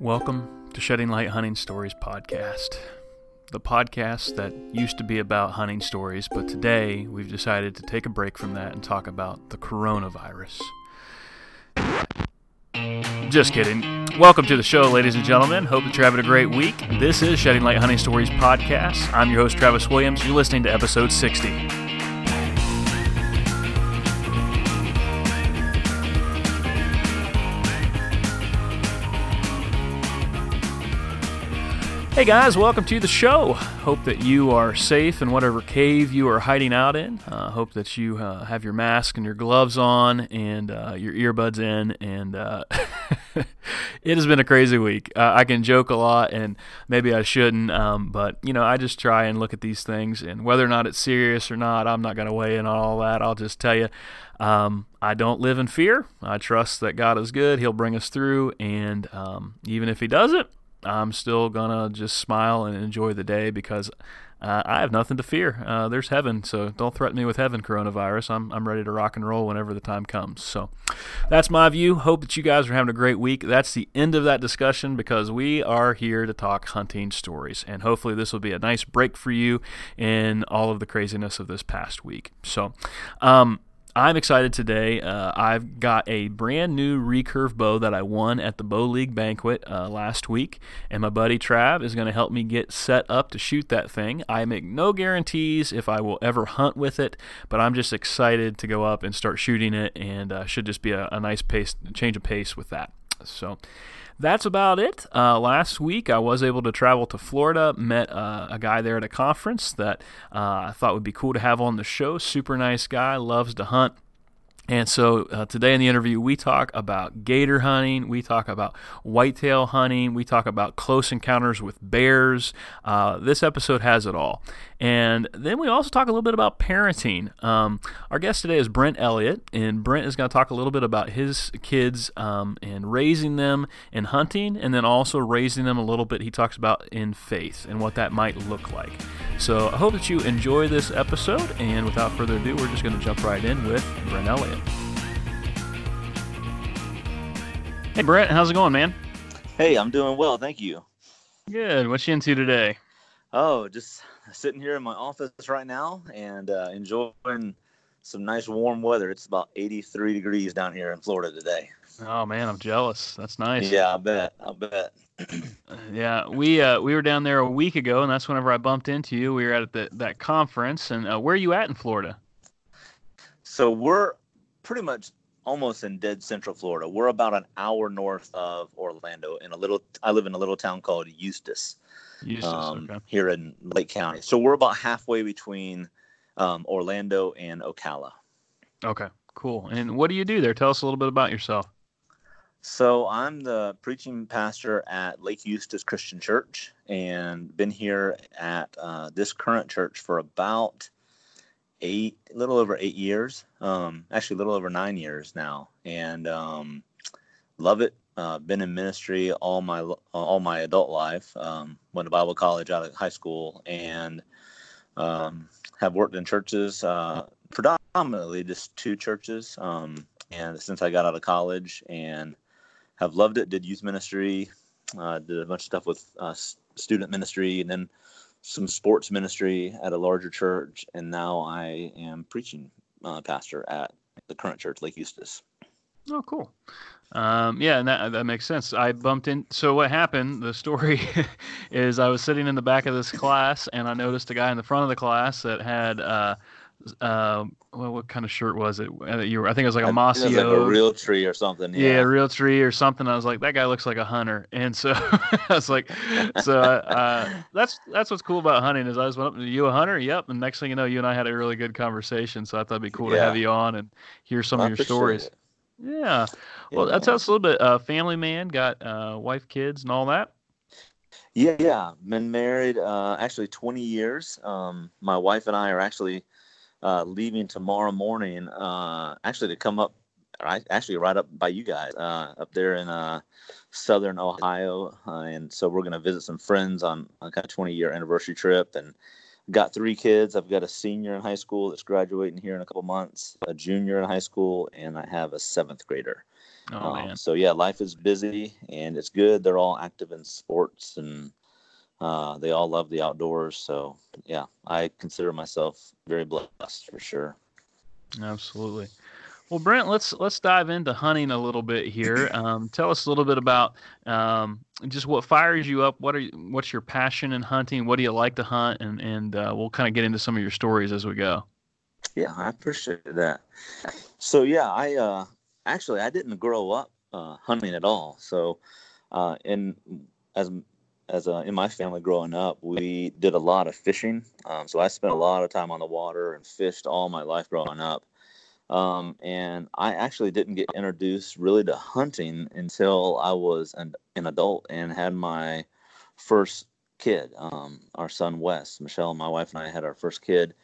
Welcome to Shedding Light Hunting Stories podcast, the podcast that used to be about hunting stories, but today we've decided to take a break from that and talk about the coronavirus. Just kidding. Welcome to the show, ladies and gentlemen. Hope that you're having a great week. This is Shedding Light Hunting Stories podcast. I'm your host, Travis Williams. You're listening to episode 60. Hey guys, welcome to the show. Hope that you are safe in whatever cave you are hiding out in. Uh, hope that you uh, have your mask and your gloves on and uh, your earbuds in. And uh, it has been a crazy week. Uh, I can joke a lot, and maybe I shouldn't, um, but you know, I just try and look at these things, and whether or not it's serious or not, I'm not going to weigh in on all that. I'll just tell you. Um, I don't live in fear. I trust that God is good. He'll bring us through. And um, even if He doesn't, I'm still gonna just smile and enjoy the day because uh, I have nothing to fear. Uh, there's heaven, so don't threaten me with heaven, coronavirus. I'm I'm ready to rock and roll whenever the time comes. So that's my view. Hope that you guys are having a great week. That's the end of that discussion because we are here to talk hunting stories, and hopefully this will be a nice break for you in all of the craziness of this past week. So. Um, I'm excited today. Uh, I've got a brand new recurve bow that I won at the Bow League banquet uh, last week, and my buddy Trav is going to help me get set up to shoot that thing. I make no guarantees if I will ever hunt with it, but I'm just excited to go up and start shooting it, and uh, should just be a, a nice pace, change of pace with that. So that's about it. Uh, last week, I was able to travel to Florida, met uh, a guy there at a conference that uh, I thought would be cool to have on the show. Super nice guy, loves to hunt. And so uh, today in the interview, we talk about gator hunting, we talk about whitetail hunting, we talk about close encounters with bears. Uh, this episode has it all. And then we also talk a little bit about parenting. Um, our guest today is Brent Elliott, and Brent is going to talk a little bit about his kids um, and raising them in hunting, and then also raising them a little bit, he talks about in faith and what that might look like. So I hope that you enjoy this episode, and without further ado, we're just going to jump right in with Brent Elliott. Hey, Brent, how's it going, man? Hey, I'm doing well, thank you. Good. What you into today? Oh, just sitting here in my office right now and uh, enjoying some nice warm weather. It's about 83 degrees down here in Florida today. Oh man, I'm jealous. That's nice. Yeah, I bet. I bet. yeah, we uh, we were down there a week ago, and that's whenever I bumped into you. We were at the, that conference, and uh, where are you at in Florida? So we're pretty much almost in dead central Florida. We're about an hour north of Orlando in a little. I live in a little town called Eustis. Eustis, um, okay. here in Lake County. So we're about halfway between um, Orlando and Ocala. Okay, cool. And what do you do there? Tell us a little bit about yourself. So I'm the preaching pastor at Lake Eustis Christian Church, and been here at uh, this current church for about eight, a little over eight years. Um, actually, a little over nine years now, and um, love it. Uh, been in ministry all my all my adult life. Um, went to Bible college out of high school, and um, have worked in churches, uh, predominantly just two churches. Um, and since I got out of college, and have loved it. Did youth ministry, uh, did a bunch of stuff with uh, student ministry, and then some sports ministry at a larger church. And now I am preaching uh, pastor at the current church, Lake Eustis. Oh, cool. Um, yeah, and that that makes sense. I bumped in. So what happened? The story is I was sitting in the back of this class, and I noticed a guy in the front of the class that had. Uh, uh, well, what kind of shirt was it? Uh, you were, I think it was like a mossy like a Realtree or something. Yeah. yeah, Realtree or something. I was like, that guy looks like a hunter, and so I was like, so uh, that's that's what's cool about hunting is I just went up. to you a hunter? Yep. And next thing you know, you and I had a really good conversation. So I thought it'd be cool yeah. to have you on and hear some of your stories. It. Yeah. Well, yeah. tell us a little bit. Uh, family man, got uh, wife, kids, and all that. Yeah, yeah. Been married uh, actually 20 years. Um, my wife and I are actually uh, leaving tomorrow morning, uh, actually to come up, right, actually right up by you guys, uh, up there in uh, southern Ohio, uh, and so we're going to visit some friends on a kind of 20 year anniversary trip, and got three kids. I've got a senior in high school that's graduating here in a couple months, a junior in high school, and I have a seventh grader. Oh, um, so yeah, life is busy and it's good. They're all active in sports and uh, they all love the outdoors. So yeah, I consider myself very blessed for sure. Absolutely. Well, Brent, let's let's dive into hunting a little bit here. Um, tell us a little bit about um, just what fires you up. What are you, what's your passion in hunting? What do you like to hunt? And and uh, we'll kind of get into some of your stories as we go. Yeah, I appreciate that. So yeah, I uh, actually I didn't grow up uh, hunting at all. So uh, in as as a, in my family growing up, we did a lot of fishing. Um, so I spent a lot of time on the water and fished all my life growing up. Um, and I actually didn't get introduced really to hunting until I was an, an adult and had my first kid, um, our son Wes. Michelle, my wife, and I had our first kid,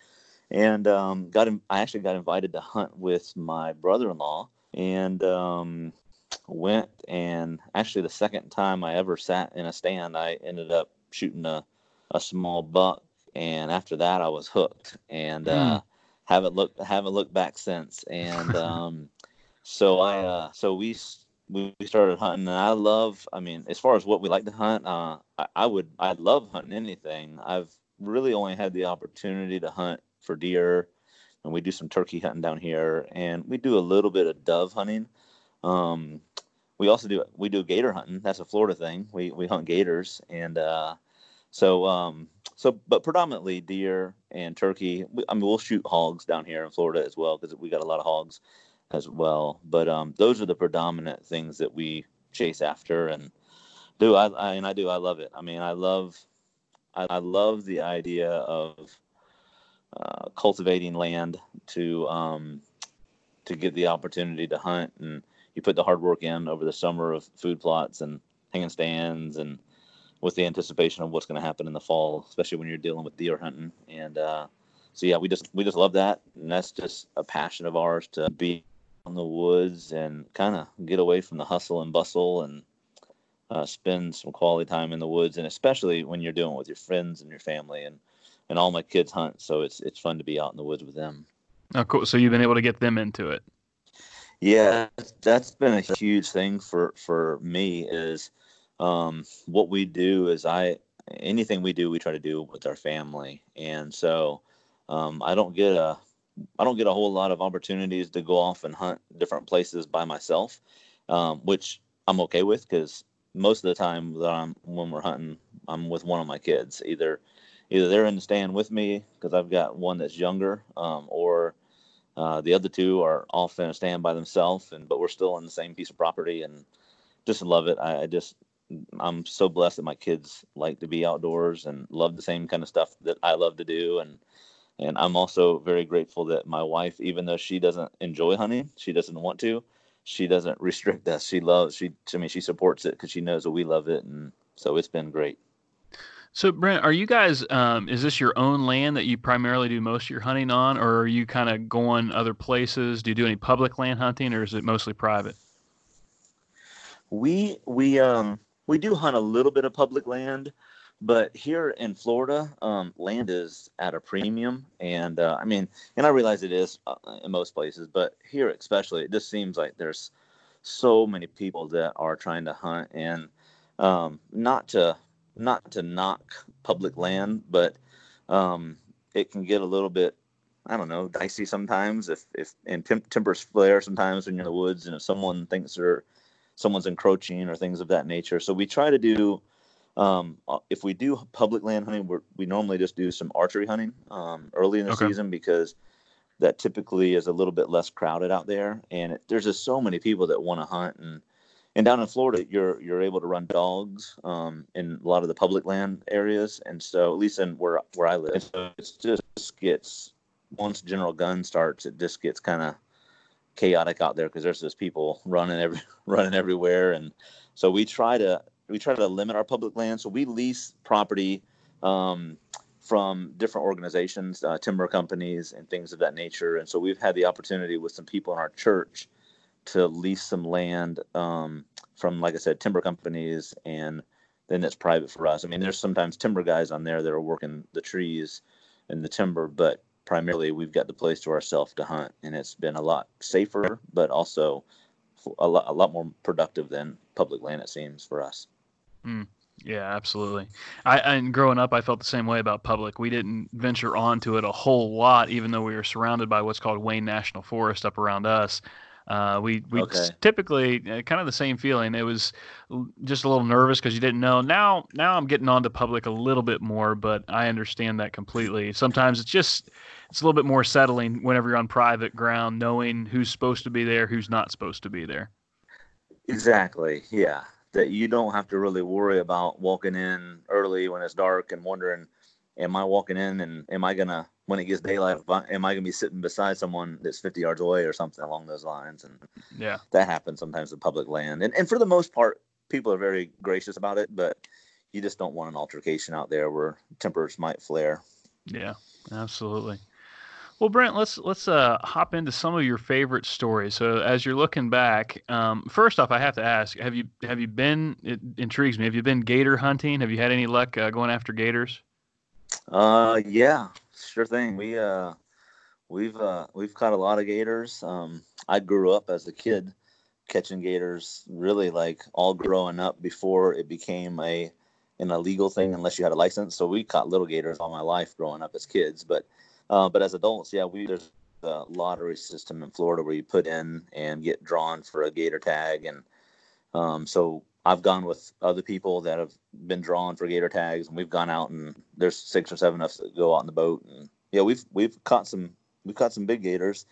and um, got him. I actually got invited to hunt with my brother-in-law, and um, went. And actually, the second time I ever sat in a stand, I ended up shooting a a small buck, and after that, I was hooked. And uh, hmm haven't looked haven't looked back since. And um, so I uh, so we we started hunting, and I love. I mean, as far as what we like to hunt, uh, I, I would I love hunting anything. I've really only had the opportunity to hunt for deer, and we do some turkey hunting down here, and we do a little bit of dove hunting. Um, we also do we do gator hunting. That's a Florida thing. We we hunt gators, and uh, so um, so, but predominantly deer and turkey. I mean, we'll shoot hogs down here in Florida as well because we got a lot of hogs as well. But um, those are the predominant things that we chase after and do. I, I and I do. I love it. I mean, I love, I, I love the idea of uh, cultivating land to um, to get the opportunity to hunt and you put the hard work in over the summer of food plots and hanging stands and with the anticipation of what's going to happen in the fall, especially when you're dealing with deer hunting. And uh, so yeah, we just we just love that, and that's just a passion of ours to be in the woods and kind of get away from the hustle and bustle and uh, spend some quality time in the woods, and especially when you're doing it with your friends and your family. And and all my kids hunt, so it's it's fun to be out in the woods with them. Oh, cool! So you've been able to get them into it. Yeah, that's been a huge thing for for me. Is um, what we do is I anything we do we try to do with our family, and so um, I don't get a I don't get a whole lot of opportunities to go off and hunt different places by myself, um, which I'm okay with because most of the time that I'm when we're hunting, I'm with one of my kids. Either either they're in the stand with me because I've got one that's younger, um, or uh, the other two are off in a stand by themselves, and but we're still in the same piece of property and just love it. I, I just I'm so blessed that my kids like to be outdoors and love the same kind of stuff that I love to do and and I'm also very grateful that my wife even though she doesn't enjoy hunting, she doesn't want to, she doesn't restrict us. She loves she I mean she supports it cuz she knows that we love it and so it's been great. So Brent, are you guys um, is this your own land that you primarily do most of your hunting on or are you kind of going other places? Do you do any public land hunting or is it mostly private? We we um we do hunt a little bit of public land, but here in Florida, um, land is at a premium, and uh, I mean, and I realize it is uh, in most places, but here especially, it just seems like there's so many people that are trying to hunt, and um, not to not to knock public land, but um, it can get a little bit I don't know, dicey sometimes if if and tim- timbers flare sometimes when you're in the woods and if someone thinks they're someone's encroaching or things of that nature. So we try to do, um, uh, if we do public land hunting, we we normally just do some archery hunting um, early in the okay. season because that typically is a little bit less crowded out there, and it, there's just so many people that want to hunt and. And down in Florida, you're you're able to run dogs um, in a lot of the public land areas, and so at least in where where I live, so it just gets once General Gun starts, it just gets kind of chaotic out there because there's just people running every running everywhere, and so we try to we try to limit our public land. So we lease property um, from different organizations, uh, timber companies, and things of that nature. And so we've had the opportunity with some people in our church to lease some land um, from, like I said, timber companies, and then it's private for us. I mean, there's sometimes timber guys on there that are working the trees and the timber, but primarily we've got the place to ourselves to hunt, and it's been a lot safer, but also a lot, a lot more productive than public land. It seems for us. Mm. Yeah, absolutely. I and growing up, I felt the same way about public. We didn't venture onto it a whole lot, even though we were surrounded by what's called Wayne National Forest up around us. Uh, we we okay. typically uh, kind of the same feeling. It was just a little nervous because you didn't know. Now now I'm getting on onto public a little bit more, but I understand that completely. Sometimes it's just it's a little bit more settling whenever you're on private ground, knowing who's supposed to be there, who's not supposed to be there. Exactly. Yeah. That you don't have to really worry about walking in early when it's dark and wondering, am I walking in and am I gonna when it gets daylight, am I going to be sitting beside someone that's 50 yards away or something along those lines? And yeah, that happens sometimes in public land. And, and for the most part, people are very gracious about it, but you just don't want an altercation out there where tempers might flare. Yeah, absolutely. Well, Brent, let's let's uh, hop into some of your favorite stories. So, as you're looking back, um, first off, I have to ask: Have you have you been? It intrigues me. Have you been gator hunting? Have you had any luck uh, going after gators? Uh, yeah, sure thing. We uh, we've uh, we've caught a lot of gators. Um, I grew up as a kid catching gators, really like all growing up before it became a an illegal thing unless you had a license. So we caught little gators all my life growing up as kids. But uh, but as adults, yeah, we there's a lottery system in Florida where you put in and get drawn for a gator tag, and um, so I've gone with other people that have been drawn for gator tags, and we've gone out and there's six or seven of us that go out in the boat, and yeah, we've we've caught some we've caught some big gators.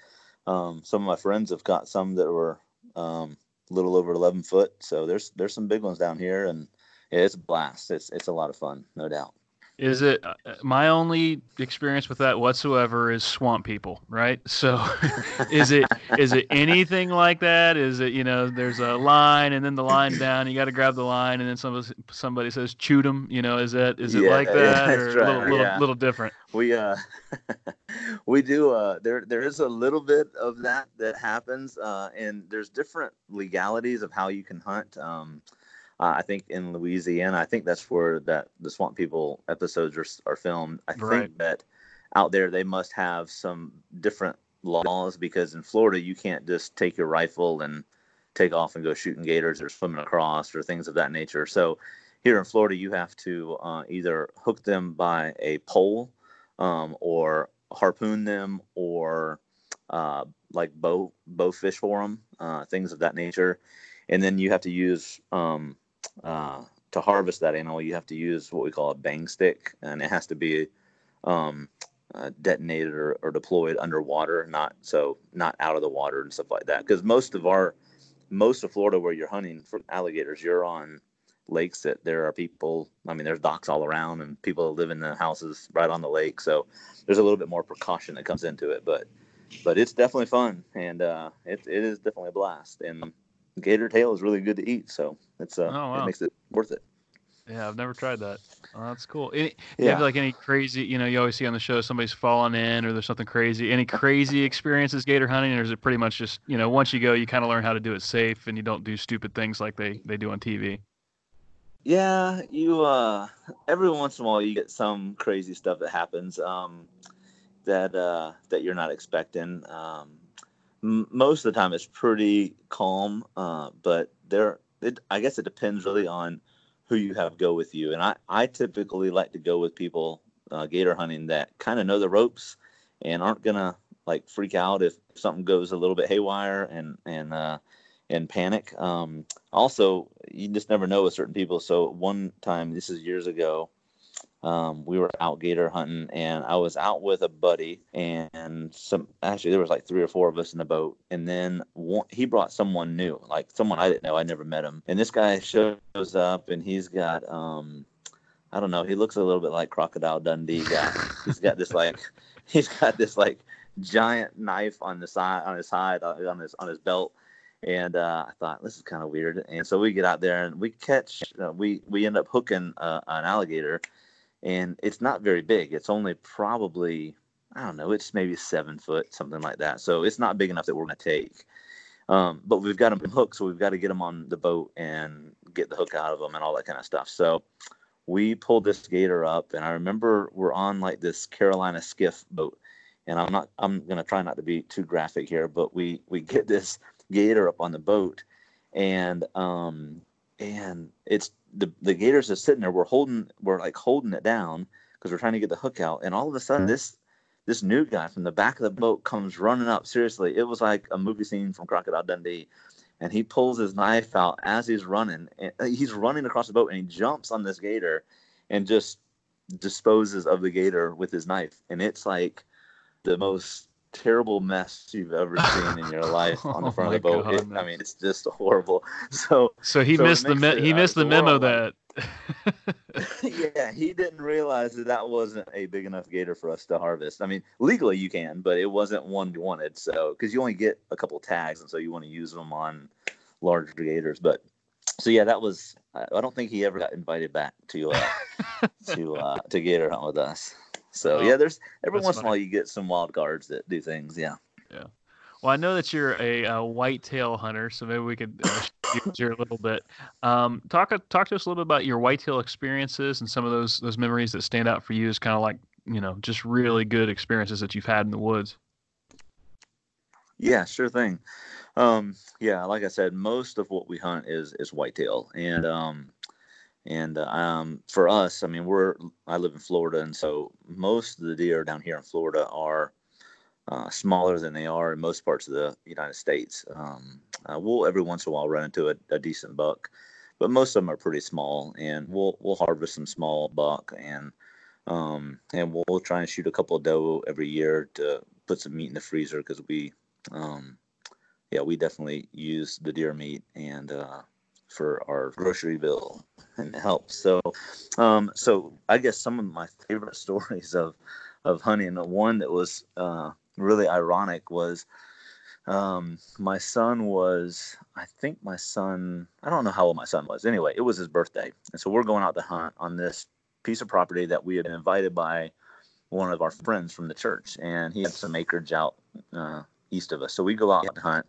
Um, some of my friends have caught some that were um, a little over 11 foot, so there's there's some big ones down here, and yeah, it's a blast. It's it's a lot of fun, no doubt. Is it uh, my only experience with that whatsoever is swamp people, right? So is it is it anything like that? Is it you know there's a line and then the line down, you got to grab the line and then somebody somebody says shoot them, you know, is that is it yeah, like that yeah, or right. a little little, yeah. little different? We uh we do uh there there is a little bit of that that happens uh and there's different legalities of how you can hunt um uh, I think in Louisiana, I think that's where that the Swamp People episodes are, are filmed. I right. think that out there they must have some different laws because in Florida you can't just take your rifle and take off and go shooting gators or swimming across or things of that nature. So here in Florida, you have to uh, either hook them by a pole um, or harpoon them or uh, like bow bow fish for them, uh, things of that nature. And then you have to use um, uh, to harvest that animal, you have to use what we call a bang stick, and it has to be um, uh, detonated or, or, deployed underwater, not so not out of the water and stuff like that. Because most of our most of Florida, where you're hunting for alligators, you're on lakes that there are people. I mean, there's docks all around, and people live in the houses right on the lake. So there's a little bit more precaution that comes into it, but but it's definitely fun, and uh, it it is definitely a blast. And gator tail is really good to eat, so it's uh, oh, wow. it makes it worth it. Yeah, I've never tried that. Oh, that's cool. Any, yeah. Like any crazy, you know, you always see on the show somebody's falling in or there's something crazy. Any crazy experiences gator hunting, or is it pretty much just, you know, once you go, you kind of learn how to do it safe and you don't do stupid things like they they do on TV. Yeah, you uh every once in a while you get some crazy stuff that happens um that uh that you're not expecting. Um most of the time it's pretty calm, uh, but there, it, I guess it depends really on who you have go with you. And I, I typically like to go with people uh, gator hunting that kind of know the ropes and aren't gonna like freak out if something goes a little bit haywire and and uh, and panic. Um, also, you just never know with certain people. So one time, this is years ago, um, we were out gator hunting and I was out with a buddy and some actually there was like three or four of us in the boat and then one, he brought someone new like someone I didn't know I never met him and this guy shows up and he's got um I don't know he looks a little bit like crocodile Dundee guy he's got this like he's got this like giant knife on the side on his side uh, on his on his belt and uh, I thought this is kind of weird. And so we get out there and we catch, uh, we we end up hooking uh, an alligator, and it's not very big. It's only probably I don't know. It's maybe seven foot, something like that. So it's not big enough that we're going to take. Um, but we've got them hooked, so we've got to get them on the boat and get the hook out of them and all that kind of stuff. So we pulled this gator up, and I remember we're on like this Carolina skiff boat, and I'm not I'm gonna try not to be too graphic here, but we we get this gator up on the boat, and um and it's the the gators are sitting there. We're holding we're like holding it down because we're trying to get the hook out, and all of a sudden this this new guy from the back of the boat comes running up. Seriously, it was like a movie scene from Crocodile Dundee. And he pulls his knife out as he's running. And uh, he's running across the boat and he jumps on this gator and just disposes of the gator with his knife. And it's like the most terrible mess you've ever seen in your life on the front oh of the boat. God, it, I mean, it's just horrible. So so he so missed the me- he missed the memo that. yeah, he didn't realize that that wasn't a big enough gator for us to harvest. I mean, legally you can, but it wasn't one we wanted. So because you only get a couple tags, and so you want to use them on larger gators. But so yeah, that was. I don't think he ever got invited back to uh, to uh, to gator hunt with us. So oh, yeah, there's every once in a while you get some wild cards that do things. Yeah. Yeah. Well, I know that you're a, a whitetail hunter, so maybe we could uh, hear a little bit. Um, talk talk to us a little bit about your whitetail experiences and some of those those memories that stand out for you as kind of like you know just really good experiences that you've had in the woods. Yeah, sure thing. Um, yeah, like I said, most of what we hunt is is whitetail, and um, and uh, um, for us, I mean, we're I live in Florida, and so most of the deer down here in Florida are uh, smaller than they are in most parts of the United States. Um, uh, we'll every once in a while run into a, a, decent buck, but most of them are pretty small, and we'll we'll harvest some small buck, and um, and we'll, we'll, try and shoot a couple of doe every year to put some meat in the freezer because we, um, yeah, we definitely use the deer meat and uh, for our grocery bill and help. So, um, so I guess some of my favorite stories of of hunting, the one that was uh, really ironic was um, my son was, I think my son, I don't know how old my son was. Anyway, it was his birthday, and so we're going out to hunt on this piece of property that we had been invited by one of our friends from the church, and he had some acreage out uh, east of us. So we go out to hunt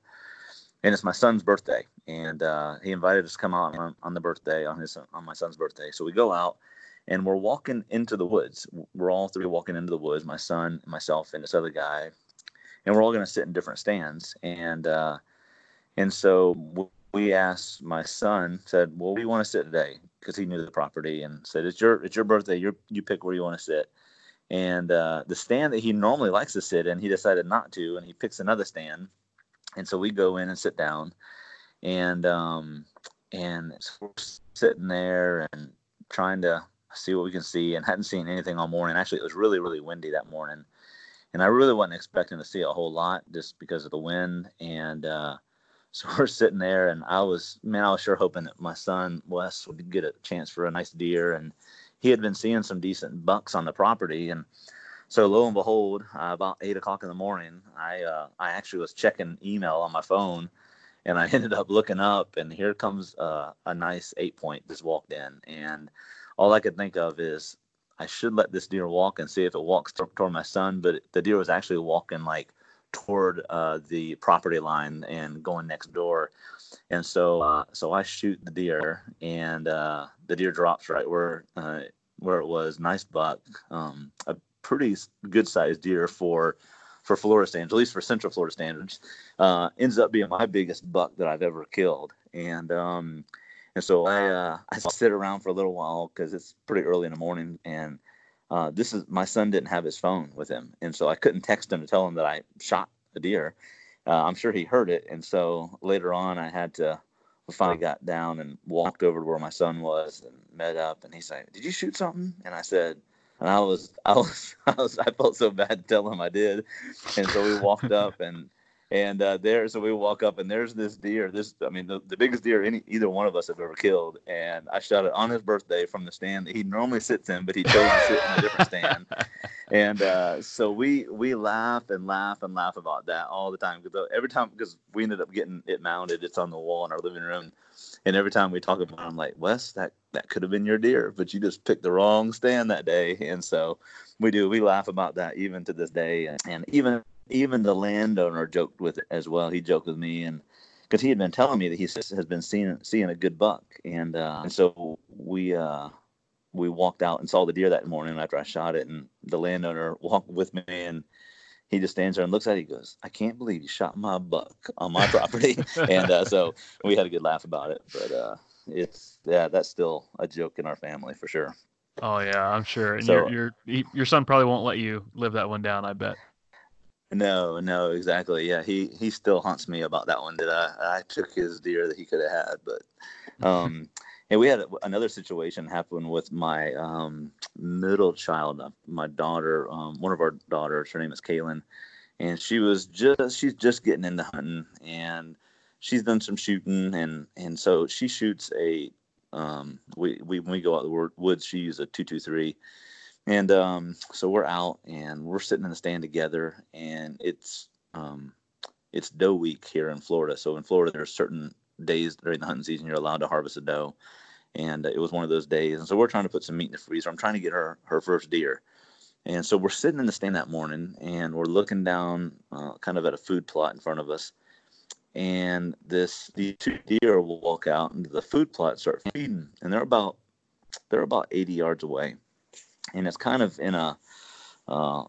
and it's my son's birthday, and uh, he invited us to come out on, on the birthday on his on my son's birthday. So we go out, and we're walking into the woods. We're all three walking into the woods. My son, myself, and this other guy, and we're all going to sit in different stands. And uh, and so we asked my son, said, "Well, we want to sit today?" Because he knew the property, and said, "It's your it's your birthday. You you pick where you want to sit." And uh, the stand that he normally likes to sit in, he decided not to, and he picks another stand and so we go in and sit down, and um, and so sitting there and trying to see what we can see, and hadn't seen anything all morning. Actually, it was really really windy that morning, and I really wasn't expecting to see a whole lot just because of the wind. And uh, so we're sitting there, and I was man, I was sure hoping that my son Wes would get a chance for a nice deer, and he had been seeing some decent bucks on the property, and so lo and behold, uh, about eight o'clock in the morning, I uh, I actually was checking email on my phone, and I ended up looking up, and here comes uh, a nice eight point just walked in, and all I could think of is I should let this deer walk and see if it walks t- toward my son, but the deer was actually walking like toward uh, the property line and going next door, and so uh, so I shoot the deer, and uh, the deer drops right where where it was, nice buck. Um, a pretty good sized deer for for Florida standards, at least for Central Florida standards. Uh, ends up being my biggest buck that I've ever killed, and um, and so I uh, I sit around for a little while because it's pretty early in the morning, and uh, this is my son didn't have his phone with him, and so I couldn't text him to tell him that I shot a deer. Uh, I'm sure he heard it, and so later on I had to. Finally got down and walked over to where my son was and met up, and he said, "Did you shoot something?" And I said, and I was, I was, I was, I felt so bad to tell him I did, and so we walked up and and uh, there, so we walk up and there's this deer. This, I mean, the, the biggest deer any either one of us have ever killed, and I shot it on his birthday from the stand that he normally sits in, but he chose to sit in a different stand. And uh, so we we laugh and laugh and laugh about that all the time because every time because we ended up getting it mounted, it's on the wall in our living room and every time we talk about it, I'm like, Wes, that, that could have been your deer, but you just picked the wrong stand that day. And so we do, we laugh about that even to this day. And, even, even the landowner joked with it as well. He joked with me and, because he had been telling me that he has been seeing seeing a good buck, and uh, and so we uh, we walked out and saw the deer that morning after I shot it, and the landowner walked with me and he just stands there and looks at it. He goes, "I can't believe you shot my buck on my property," and uh, so we had a good laugh about it. But uh, it's yeah, that's still a joke in our family for sure. Oh yeah, I'm sure. And so, your your your son probably won't let you live that one down. I bet. No, no, exactly. Yeah, he he still haunts me about that one that I I took his deer that he could have had, but um. And we had another situation happen with my um, middle child, uh, my daughter, um, one of our daughters. Her name is Kaylin, and she was just she's just getting into hunting, and she's done some shooting, and and so she shoots a um, we, we when we go out the woods, she uses a two two three, and um, so we're out and we're sitting in the stand together, and it's um, it's doe week here in Florida. So in Florida, there's certain days during the hunting season you're allowed to harvest a doe. And it was one of those days. And so we're trying to put some meat in the freezer. I'm trying to get her her first deer, and so we're sitting in the stand that morning, and we're looking down, uh, kind of at a food plot in front of us, and this these two deer will walk out into the food plot, start feeding, and they're about they're about 80 yards away, and it's kind of in a uh,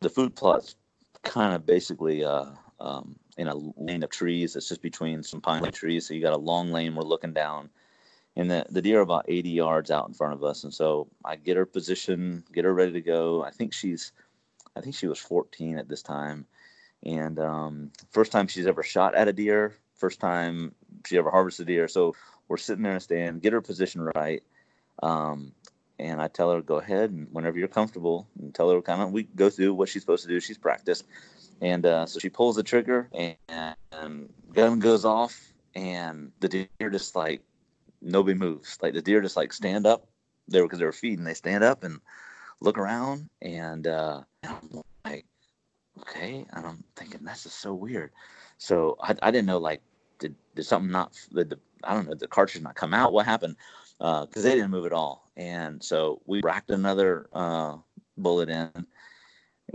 the food plot's kind of basically uh, um, in a lane of trees. It's just between some pine trees, so you got a long lane. We're looking down. And the, the deer are about 80 yards out in front of us. And so i get her position get her ready to go. I think she's i think she was 14 at this time. And um, first time she's ever shot at a deer. First time she ever harvested a deer. So we're sitting there in a stand get her position right. Um, and i tell her go ahead and whenever you're comfortable and tell her kind of we go through what she's supposed to do. She's practiced and uh, so she pulls the trigger and, and gun goes off and the deer just like nobody moves. Like the deer just like stand up there because they were feeding. They stand up and look around, and uh, I'm like, okay. And I'm thinking that's just so weird. So I, I didn't know like did did something not did the I don't know the cartridge not come out? What happened? Because uh, they didn't move at all. And so we racked another uh, bullet in,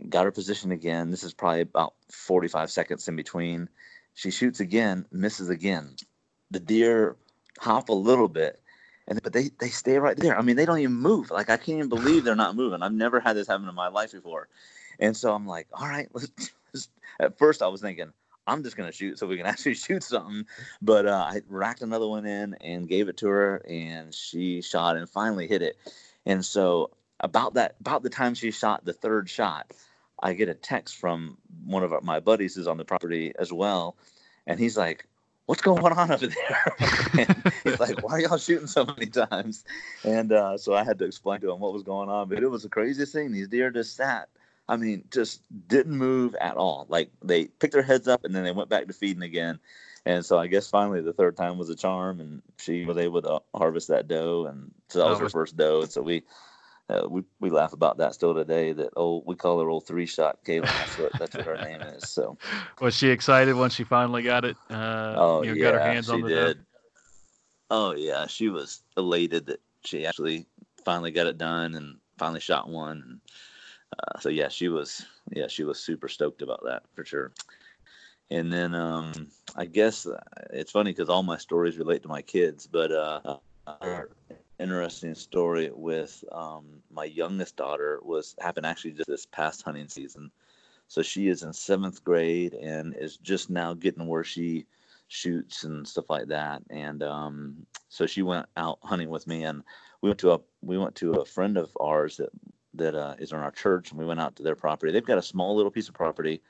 got her position again. This is probably about 45 seconds in between. She shoots again, misses again. The deer hop a little bit, and but they they stay right there. I mean, they don't even move. Like I can't even believe they're not moving. I've never had this happen in my life before, and so I'm like, all right, let's. let's at first, I was thinking. I'm just gonna shoot so we can actually shoot something. But uh, I racked another one in and gave it to her, and she shot and finally hit it. And so about that, about the time she shot the third shot, I get a text from one of my buddies who's on the property as well, and he's like, what's going on over there? he's like, why are y'all shooting so many times? And uh, so I had to explain to him what was going on. But it was the craziest thing. These deer just sat. I mean, just didn't move at all. Like they picked their heads up and then they went back to feeding again. And so I guess finally the third time was a charm, and she was able to harvest that doe, and so that was her first doe. And so we uh, we we laugh about that still today. That old we call her old three shot Kaylin. That's what that's what her name is. So was she excited when she finally got it? Uh, oh you know, yeah, got her hands she on the did. Oh yeah, she was elated that she actually finally got it done and finally shot one. And uh, so yeah, she was yeah she was super stoked about that for sure. And then um, I guess uh, it's funny because all my stories relate to my kids, but uh, interesting story with um, my youngest daughter was happened actually just this past hunting season. So she is in seventh grade and is just now getting where she shoots and stuff like that. And um, so she went out hunting with me, and we went to a we went to a friend of ours that that uh, is in our church, and we went out to their property. They've got a small little piece of property,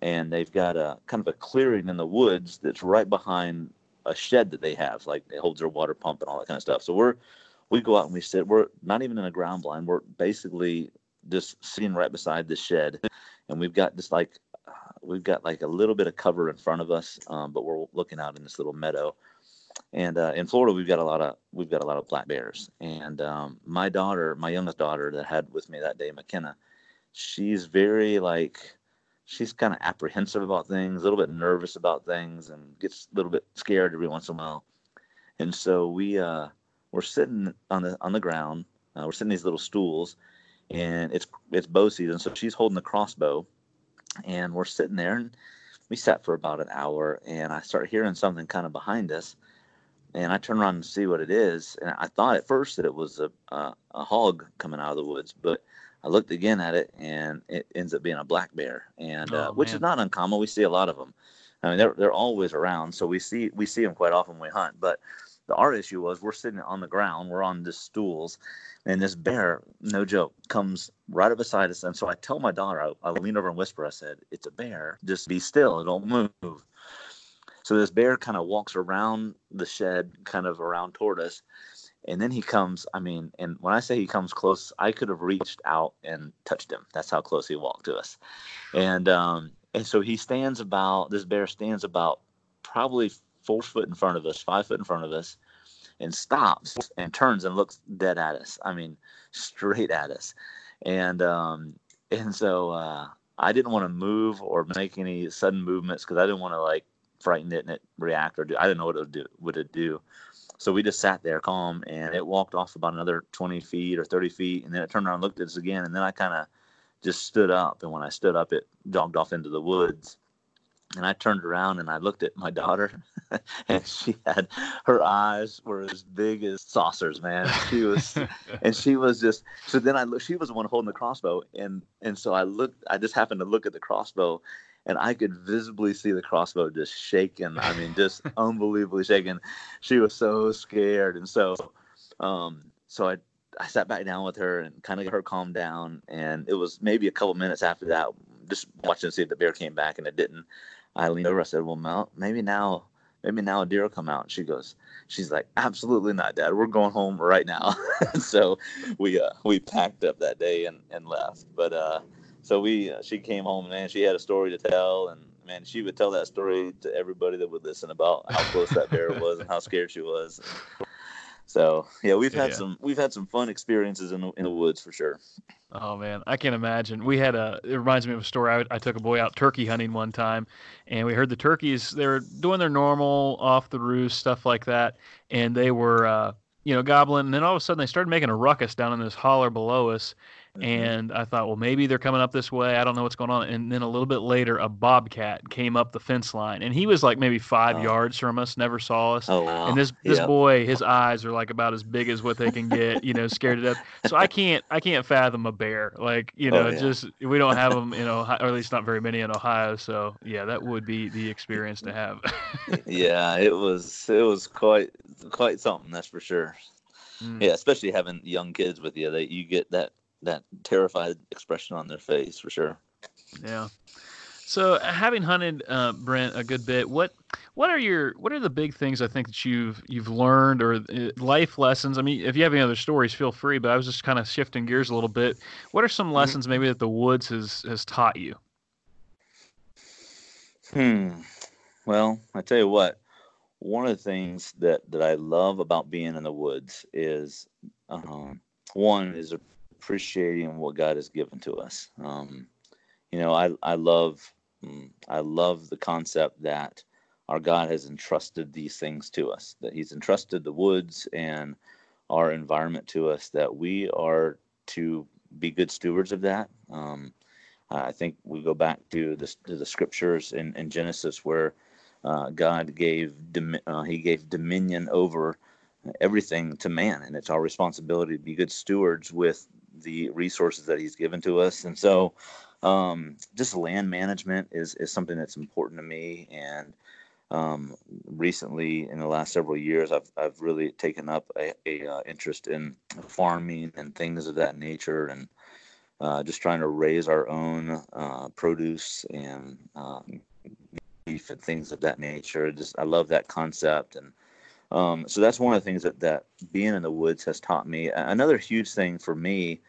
and they've got a kind of a clearing in the woods that's right behind a shed that they have, like it holds their water pump and all that kind of stuff. So we're we go out and we sit. We're not even in a ground blind. We're basically just sitting right beside the shed, and we've got this like uh, we've got like a little bit of cover in front of us, um, but we're looking out in this little meadow. And uh, in Florida, we've got a lot of we've got a lot of black bears. And um, my daughter, my youngest daughter that had with me that day, McKenna, she's very like she's kind of apprehensive about things, a little bit nervous about things, and gets a little bit scared every once in a while. And so we uh, we're sitting on the on the ground. Uh, we're sitting these little stools, and it's it's bow season, so she's holding the crossbow, and we're sitting there, and we sat for about an hour, and I start hearing something kind of behind us, and I turn around and see what it is, and I thought at first that it was a a, a hog coming out of the woods, but I looked again at it, and it ends up being a black bear, and uh, oh, which is not uncommon. We see a lot of them. I mean, they're they're always around, so we see we see them quite often when we hunt. But the our issue was we're sitting on the ground, we're on the stools, and this bear, no joke, comes right up beside us. And so I tell my daughter, I, I lean over and whisper, I said, "It's a bear. Just be still. It Don't move." So this bear kind of walks around the shed, kind of around toward us, and then he comes. I mean, and when I say he comes close, I could have reached out and touched him. That's how close he walked to us, and um, and so he stands about. This bear stands about probably four foot in front of us, five foot in front of us, and stops and turns and looks dead at us. I mean, straight at us, and um, and so uh, I didn't want to move or make any sudden movements because I didn't want to like frighten it and it react or do. I didn't know what it would do. Would it do? So we just sat there calm, and it walked off about another 20 feet or 30 feet, and then it turned around and looked at us again, and then I kind of just stood up, and when I stood up, it jogged off into the woods and I turned around and I looked at my daughter, and she had her eyes were as big as saucers, man. She was, and she was just. So then I looked. She was the one holding the crossbow, and and so I looked. I just happened to look at the crossbow, and I could visibly see the crossbow just shaking. I mean, just unbelievably shaking. She was so scared, and so, um, so I I sat back down with her and kind of got her calmed down. And it was maybe a couple minutes after that, just watching to see if the bear came back, and it didn't. I leaned over. I said, "Well, Mel, maybe now, maybe now a deer will come out." she goes, "She's like, absolutely not, Dad. We're going home right now." so we uh, we packed up that day and, and left. But uh, so we uh, she came home and man, she had a story to tell, and man, she would tell that story to everybody that would listen about how close that bear was and how scared she was. So yeah, we've had yeah. some we've had some fun experiences in the, in the woods for sure. Oh man, I can't imagine. We had a. It reminds me of a story. I, I took a boy out turkey hunting one time, and we heard the turkeys. They were doing their normal off the roost stuff like that, and they were, uh, you know, gobbling. And then all of a sudden, they started making a ruckus down in this holler below us, Mm-hmm. And I thought, well, maybe they're coming up this way. I don't know what's going on. And then a little bit later, a bobcat came up the fence line, and he was like maybe five oh. yards from us, never saw us. Oh, wow. And this this yep. boy, his eyes are like about as big as what they can get. You know, scared to death. So I can't I can't fathom a bear. Like you know, oh, yeah. just we don't have them in Ohio, or at least not very many in Ohio. So yeah, that would be the experience to have. yeah, it was it was quite quite something. That's for sure. Mm. Yeah, especially having young kids with you, that you get that that terrified expression on their face for sure. Yeah. So, having hunted uh, Brent a good bit, what what are your what are the big things I think that you've you've learned or uh, life lessons? I mean, if you have any other stories, feel free. But I was just kind of shifting gears a little bit. What are some mm-hmm. lessons maybe that the woods has has taught you? Hmm. Well, I tell you what. One of the things that that I love about being in the woods is, um, one is appreciating what God has given to us. Um, you know, I I love mm, I love the concept that our God has entrusted these things to us. That He's entrusted the woods and our environment to us. That we are to be good stewards of that. Um, I think we go back to the, to the scriptures in, in Genesis where uh, God gave uh, He gave dominion over everything to man, and it's our responsibility to be good stewards with the resources that he's given to us. And so, um, just land management is, is something that's important to me. And um, recently, in the last several years, I've, I've really taken up a, a uh, interest in farming and things of that nature, and uh, just trying to raise our own uh, produce and um, beef and things of that nature. Just I love that concept and um, so that's one of the things that, that being in the woods has taught me. Another huge thing for me,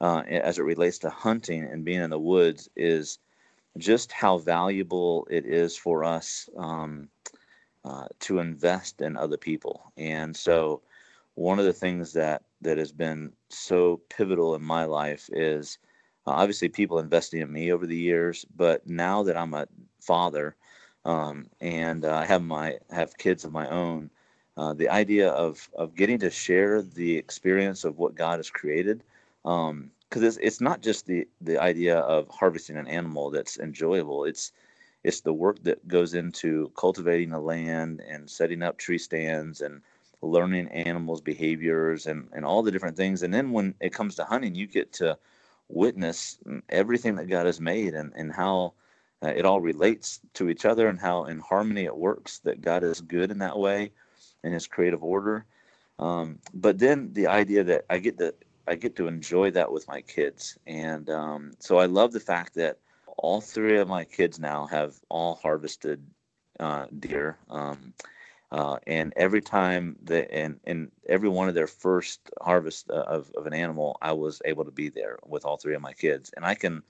uh, as it relates to hunting and being in the woods, is just how valuable it is for us um, uh, to invest in other people. And so, one of the things that that has been so pivotal in my life is uh, obviously people investing in me over the years, but now that I'm a father um, and I have my have kids of my own uh, the idea of of getting to share the experience of what God has created, because um, it's it's not just the the idea of harvesting an animal that's enjoyable. It's it's the work that goes into cultivating the land and setting up tree stands and learning animals behaviors and, and all the different things and then when it comes to hunting you get to witness everything that god has made and, and how uh, it all relates to each other and how in harmony it works that god is good in that way in his creative order um, but then the idea that i get to i get to enjoy that with my kids and um, so i love the fact that all three of my kids now have all harvested uh, deer. Um, uh, and every time that, and, and every one of their first harvest uh, of, of an animal, I was able to be there with all three of my kids. And I can,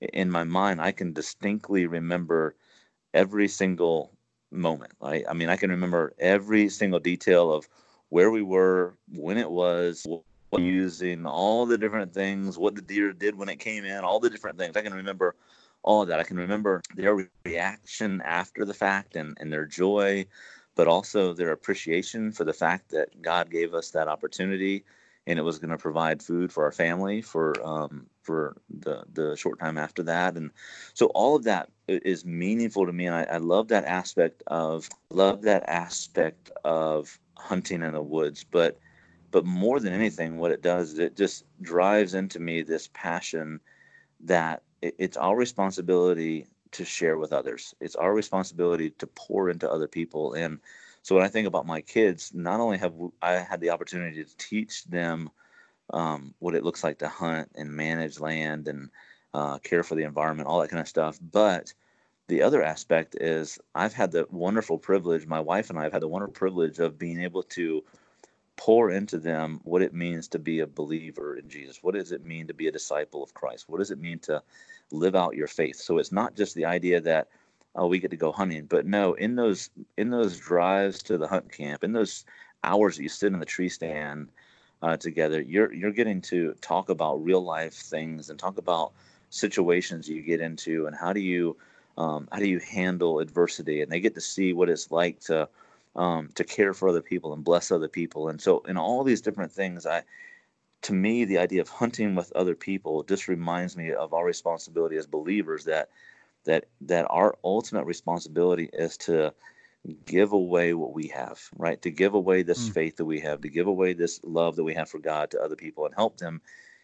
in my mind, I can distinctly remember every single moment. I, I mean, I can remember every single detail of where we were, when it was, using all the different things, what the deer did when it came in, all the different things. I can remember all of that. I can remember their reaction after the fact and, and their joy, but also their appreciation for the fact that God gave us that opportunity and it was going to provide food for our family for um, for the the short time after that and so all of that is meaningful to me and I, I love that aspect of love that aspect of hunting in the woods but but more than anything what it does is it just drives into me this passion that it's our responsibility to share with others. It's our responsibility to pour into other people. And so when I think about my kids, not only have I had the opportunity to teach them um, what it looks like to hunt and manage land and uh, care for the environment, all that kind of stuff, but the other aspect is I've had the wonderful privilege, my wife and I have had the wonderful privilege of being able to pour into them what it means to be a believer in Jesus. What does it mean to be a disciple of Christ? What does it mean to live out your faith? So it's not just the idea that oh we get to go hunting, but no, in those in those drives to the hunt camp, in those hours that you sit in the tree stand uh, together, you're you're getting to talk about real life things and talk about situations you get into and how do you um, how do you handle adversity and they get to see what it's like to um, to care for other people and bless other people. And so, in all these different things, I, to me, the idea of hunting with other people just reminds me of our responsibility as believers that that that our ultimate responsibility is to give away what we have, right? To give away this mm. faith that we have, to give away this love that we have for God to other people and help them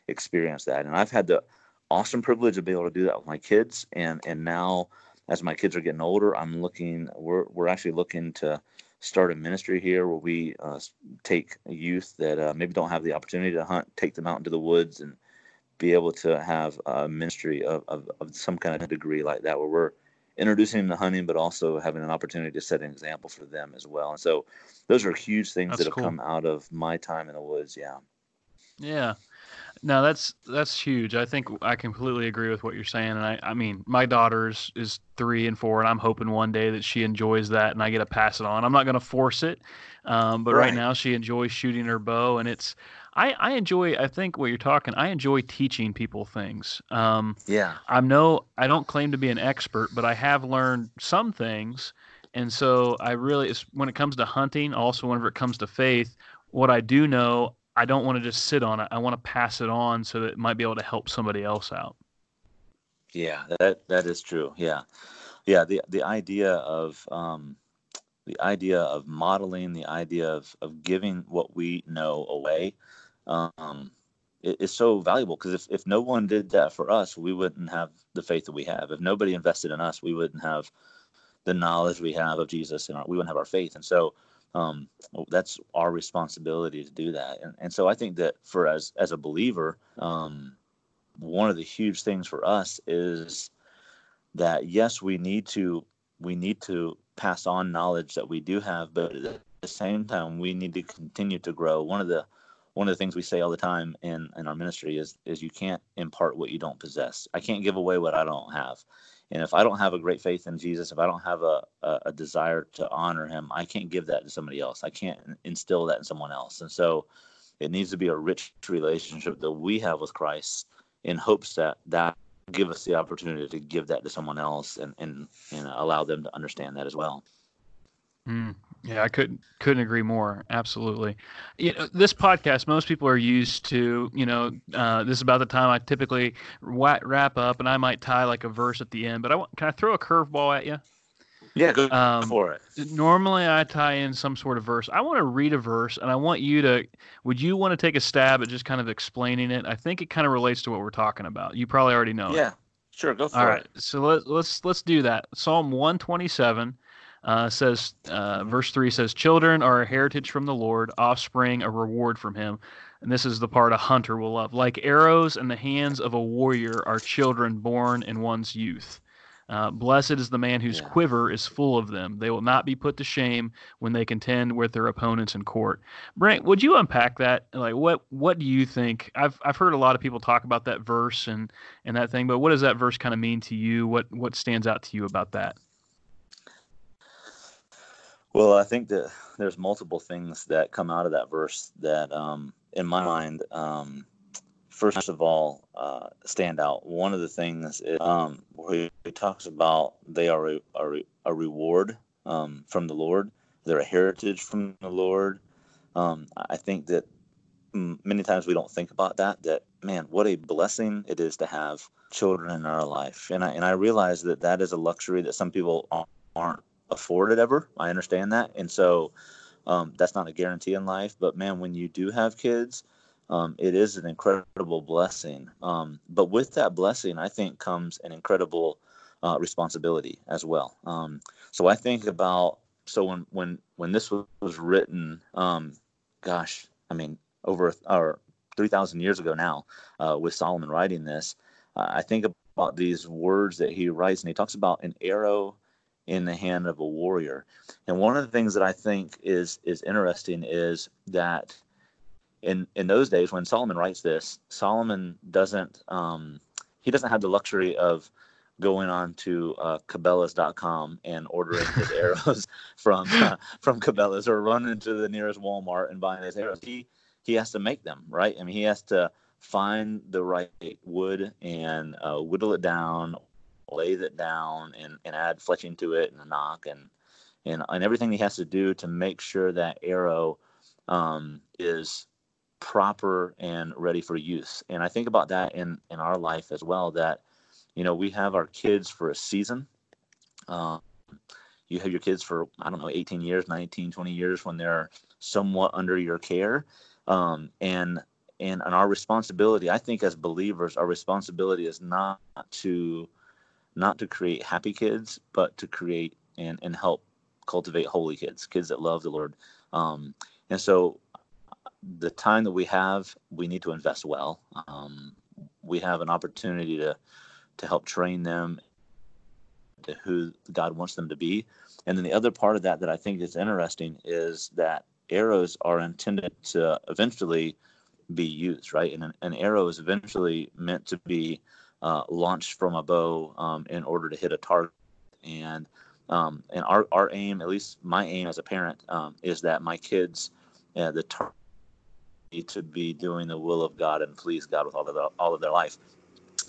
experience that. And I've had the awesome privilege of being able to do that with my kids and and now as my kids are getting older, I'm looking we're we're actually looking to start a ministry here where we uh, take youth that uh, maybe don't have the opportunity to hunt, take them out into the woods and be able to have a ministry of, of, of some kind of degree like that where we're introducing them to hunting, but also having an opportunity to set an example for them as well. And so those are huge things That's that have cool. come out of my time in the woods. Yeah. Yeah. No, that's that's huge. I think I completely agree with what you're saying. And I, I mean, my daughter is, is three and four, and I'm hoping one day that she enjoys that and I get to pass it on. I'm not going to force it, um, but right. right now she enjoys shooting her bow, and it's I, I enjoy. I think what you're talking. I enjoy teaching people things. Um, yeah. I'm no. I don't claim to be an expert, but I have learned some things, and so I really, when it comes to hunting, also whenever it comes to faith, what I do know, I don't want to just sit on it. I want to pass it on so that it might be able to help somebody else out. Yeah, that that is true. Yeah, yeah. The the idea of um, the idea of modeling, the idea of of giving what we know away, um, is so valuable because if if no one did that for us, we wouldn't have the faith that we have. If nobody invested in us, we wouldn't have the knowledge we have of Jesus, and we wouldn't have our faith. And so um, that's our responsibility to do that. And, and so I think that for as as a believer, um, one of the huge things for us is that yes, we need to we need to pass on knowledge that we do have, but at the same time, we need to continue to grow. One of the one of the things we say all the time in, in our ministry is is you can't impart what you don't possess. I can't give away what I don't have. And if I don't have a great faith in Jesus, if I don't have a, a, a, desire to honor him, I can't give that to somebody else. I can't instill that in someone else. And so it needs to be a rich relationship that we have with Christ in hopes that that give us the opportunity to give that to someone else and, and, and allow them to understand that as well. Mm, Yeah, I couldn't couldn't agree more. Absolutely. You know, this podcast, most people are used to. You know, uh, this is about the time I typically wrap up, and I might tie like a verse at the end. But I want, can I throw a curveball at you? Yeah, go um, for it. Normally, I tie in some sort of verse. I want to read a verse, and I want you to. Would you want to take a stab at just kind of explaining it? I think it kind of relates to what we're talking about. You probably already know. Yeah, it. sure. Go for All it. All right, so let, let's let's do that. Psalm one twenty seven. Uh, says uh, verse 3 says children are a heritage from the lord offspring a reward from him and this is the part a hunter will love like arrows in the hands of a warrior are children born in one's youth uh, blessed is the man whose yeah. quiver is full of them. They will not be put to shame when they contend with their opponents in court. Brent, would you unpack that? Like, what what do you think? I've I've heard a lot of people talk about that verse and and that thing, but what does that verse kind of mean to you? What what stands out to you about that? Well, I think that there's multiple things that come out of that verse that, um, in my mind, um, first of all, uh, stand out. One of the things is, um, where he talks about they are a, a, a reward um, from the Lord, they're a heritage from the Lord. Um, I think that many times we don't think about that. That man, what a blessing it is to have children in our life, and I and I realize that that is a luxury that some people aren't afforded ever. I understand that, and so um, that's not a guarantee in life. But man, when you do have kids, um, it is an incredible blessing. Um, but with that blessing, I think comes an incredible uh, responsibility as well. Um, so I think about so when when when this was, was written, um, gosh, I mean over or three thousand years ago now, uh, with Solomon writing this, uh, I think about these words that he writes, and he talks about an arrow in the hand of a warrior. And one of the things that I think is is interesting is that in in those days when Solomon writes this, Solomon doesn't um, he doesn't have the luxury of going on to uh, Cabela's.com and ordering his arrows from uh, from Cabela's or running to the nearest Walmart and buying his arrows. He he has to make them right. I mean, he has to find the right wood and uh, whittle it down, lay it down, and, and add fletching to it and a nock and and and everything he has to do to make sure that arrow um, is proper and ready for use. And I think about that in in our life as well. That you know we have our kids for a season. Um, you have your kids for I don't know 18 years, 19, 20 years when they're somewhat under your care. Um, and and and our responsibility, I think, as believers, our responsibility is not to not to create happy kids, but to create and and help cultivate holy kids, kids that love the Lord. Um, and so the time that we have, we need to invest well. Um, we have an opportunity to to help train them to who God wants them to be. And then the other part of that that I think is interesting is that arrows are intended to eventually be used, right? And an, an arrow is eventually meant to be uh, launched from a bow um, in order to hit a target. And um, and our, our aim, at least my aim as a parent, um, is that my kids, uh, the target to be doing the will of God and please God with all of the, all of their life.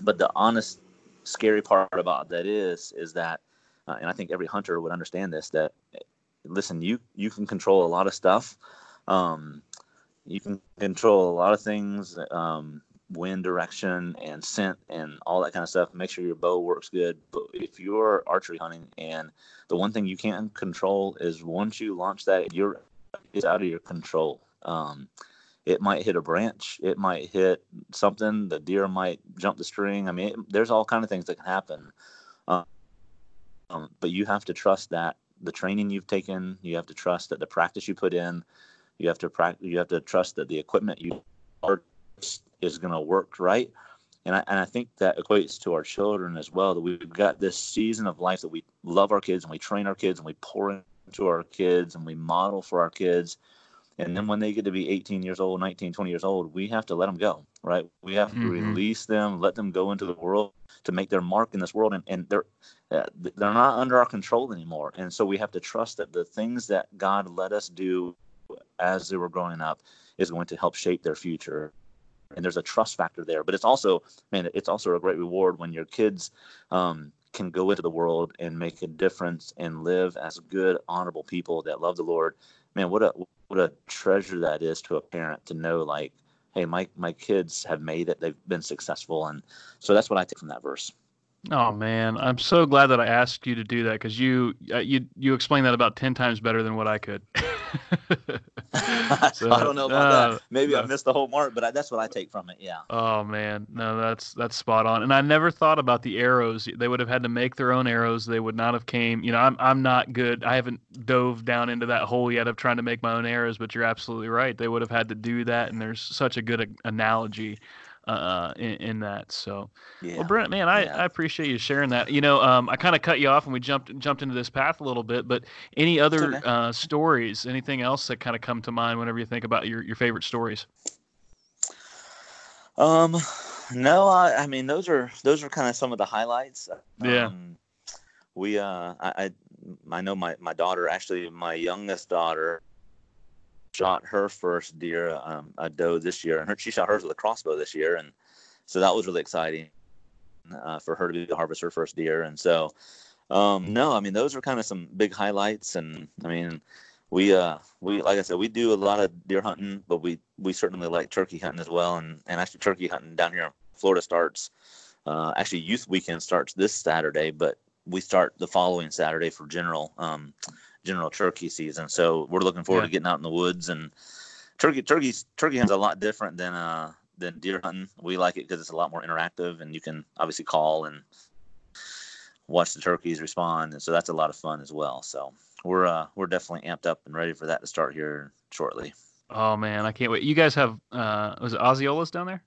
But the honest, scary part about that is is that, uh, and I think every hunter would understand this. That listen, you you can control a lot of stuff. Um, you can control a lot of things, um, wind direction and scent and all that kind of stuff. Make sure your bow works good. But if you're archery hunting and the one thing you can't control is once you launch that, you're it's out of your control. Um, it might hit a branch it might hit something the deer might jump the string i mean it, there's all kind of things that can happen um, but you have to trust that the training you've taken you have to trust that the practice you put in you have to practice you have to trust that the equipment you are is going to work right and I, and I think that equates to our children as well that we've got this season of life that we love our kids and we train our kids and we pour into our kids and we model for our kids and then when they get to be 18 years old, 19, 20 years old, we have to let them go, right? We have to mm-hmm. release them, let them go into the world to make their mark in this world. And, and they're, uh, they're not under our control anymore. And so we have to trust that the things that God let us do as they were growing up is going to help shape their future. And there's a trust factor there. But it's also, man, it's also a great reward when your kids um, can go into the world and make a difference and live as good, honorable people that love the Lord. Man, what a what a treasure that is to a parent to know like, hey, my my kids have made it. They've been successful, and so that's what I take from that verse. Oh man, I'm so glad that I asked you to do that because you uh, you you explained that about ten times better than what I could. so, I don't know about uh, that. Maybe I missed the whole mark, but I, that's what I take from it. Yeah. Oh man, no, that's that's spot on. And I never thought about the arrows. They would have had to make their own arrows. They would not have came. You know, I'm I'm not good. I haven't dove down into that hole yet of trying to make my own arrows. But you're absolutely right. They would have had to do that. And there's such a good analogy uh, in, in, that. So, yeah. well, Brent, man, I, yeah. I appreciate you sharing that. You know, um, I kind of cut you off and we jumped jumped into this path a little bit, but any other okay. uh, stories, anything else that kind of come to mind whenever you think about your, your favorite stories? Um, no, I, I mean those are those are kind of some of the highlights. Yeah. Um, we uh, I, I I know my my daughter actually my youngest daughter shot her first deer, um, a doe this year, and her, she shot hers with a crossbow this year, and so that was really exciting uh, for her to be to harvest her first deer. And so, um, no, I mean those are kind of some big highlights, and I mean we uh we like I said we do a lot of deer hunting, but we we certainly like turkey hunting as well, and and actually turkey hunting down here in Florida starts. Uh, actually, youth weekend starts this Saturday, but we start the following Saturday for general. Um, general turkey season. So we're looking forward yeah. to getting out in the woods and turkey turkey turkey hunting's a lot different than uh than deer hunting. We like it because it's a lot more interactive and you can obviously call and watch the turkeys respond, and so that's a lot of fun as well. So we're uh we're definitely amped up and ready for that to start here shortly. Oh man, I can't wait! You guys have uh was it Osceolas down there?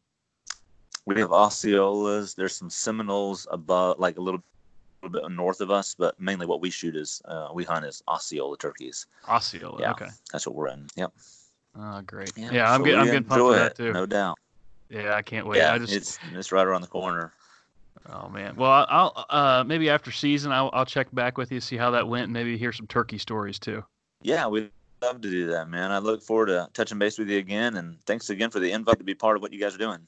We have Osceolas. There's some Seminoles above, like a little little bit north of us, but mainly what we shoot is uh, we hunt is Osceola turkeys. Osceola, yeah, okay. That's what we're in. Yep. Oh, great. Yeah, yeah I'm, so getting, I'm getting pumped for that too. No doubt. Yeah, I can't wait. Yeah, I just, it's it's right around the corner. Oh man. Well, I'll uh, maybe after season I'll I'll check back with you see how that went and maybe hear some turkey stories too. Yeah, we'd love to do that, man. I look forward to touching base with you again, and thanks again for the invite to be part of what you guys are doing.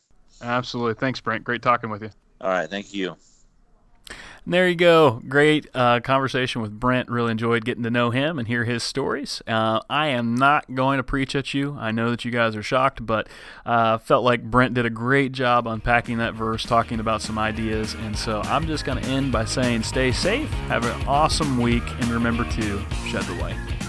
Absolutely. Thanks, Brent. Great talking with you. All right. Thank you. And there you go. Great uh, conversation with Brent. Really enjoyed getting to know him and hear his stories. Uh, I am not going to preach at you. I know that you guys are shocked, but uh, felt like Brent did a great job unpacking that verse, talking about some ideas. And so I'm just going to end by saying stay safe, have an awesome week, and remember to shed the white.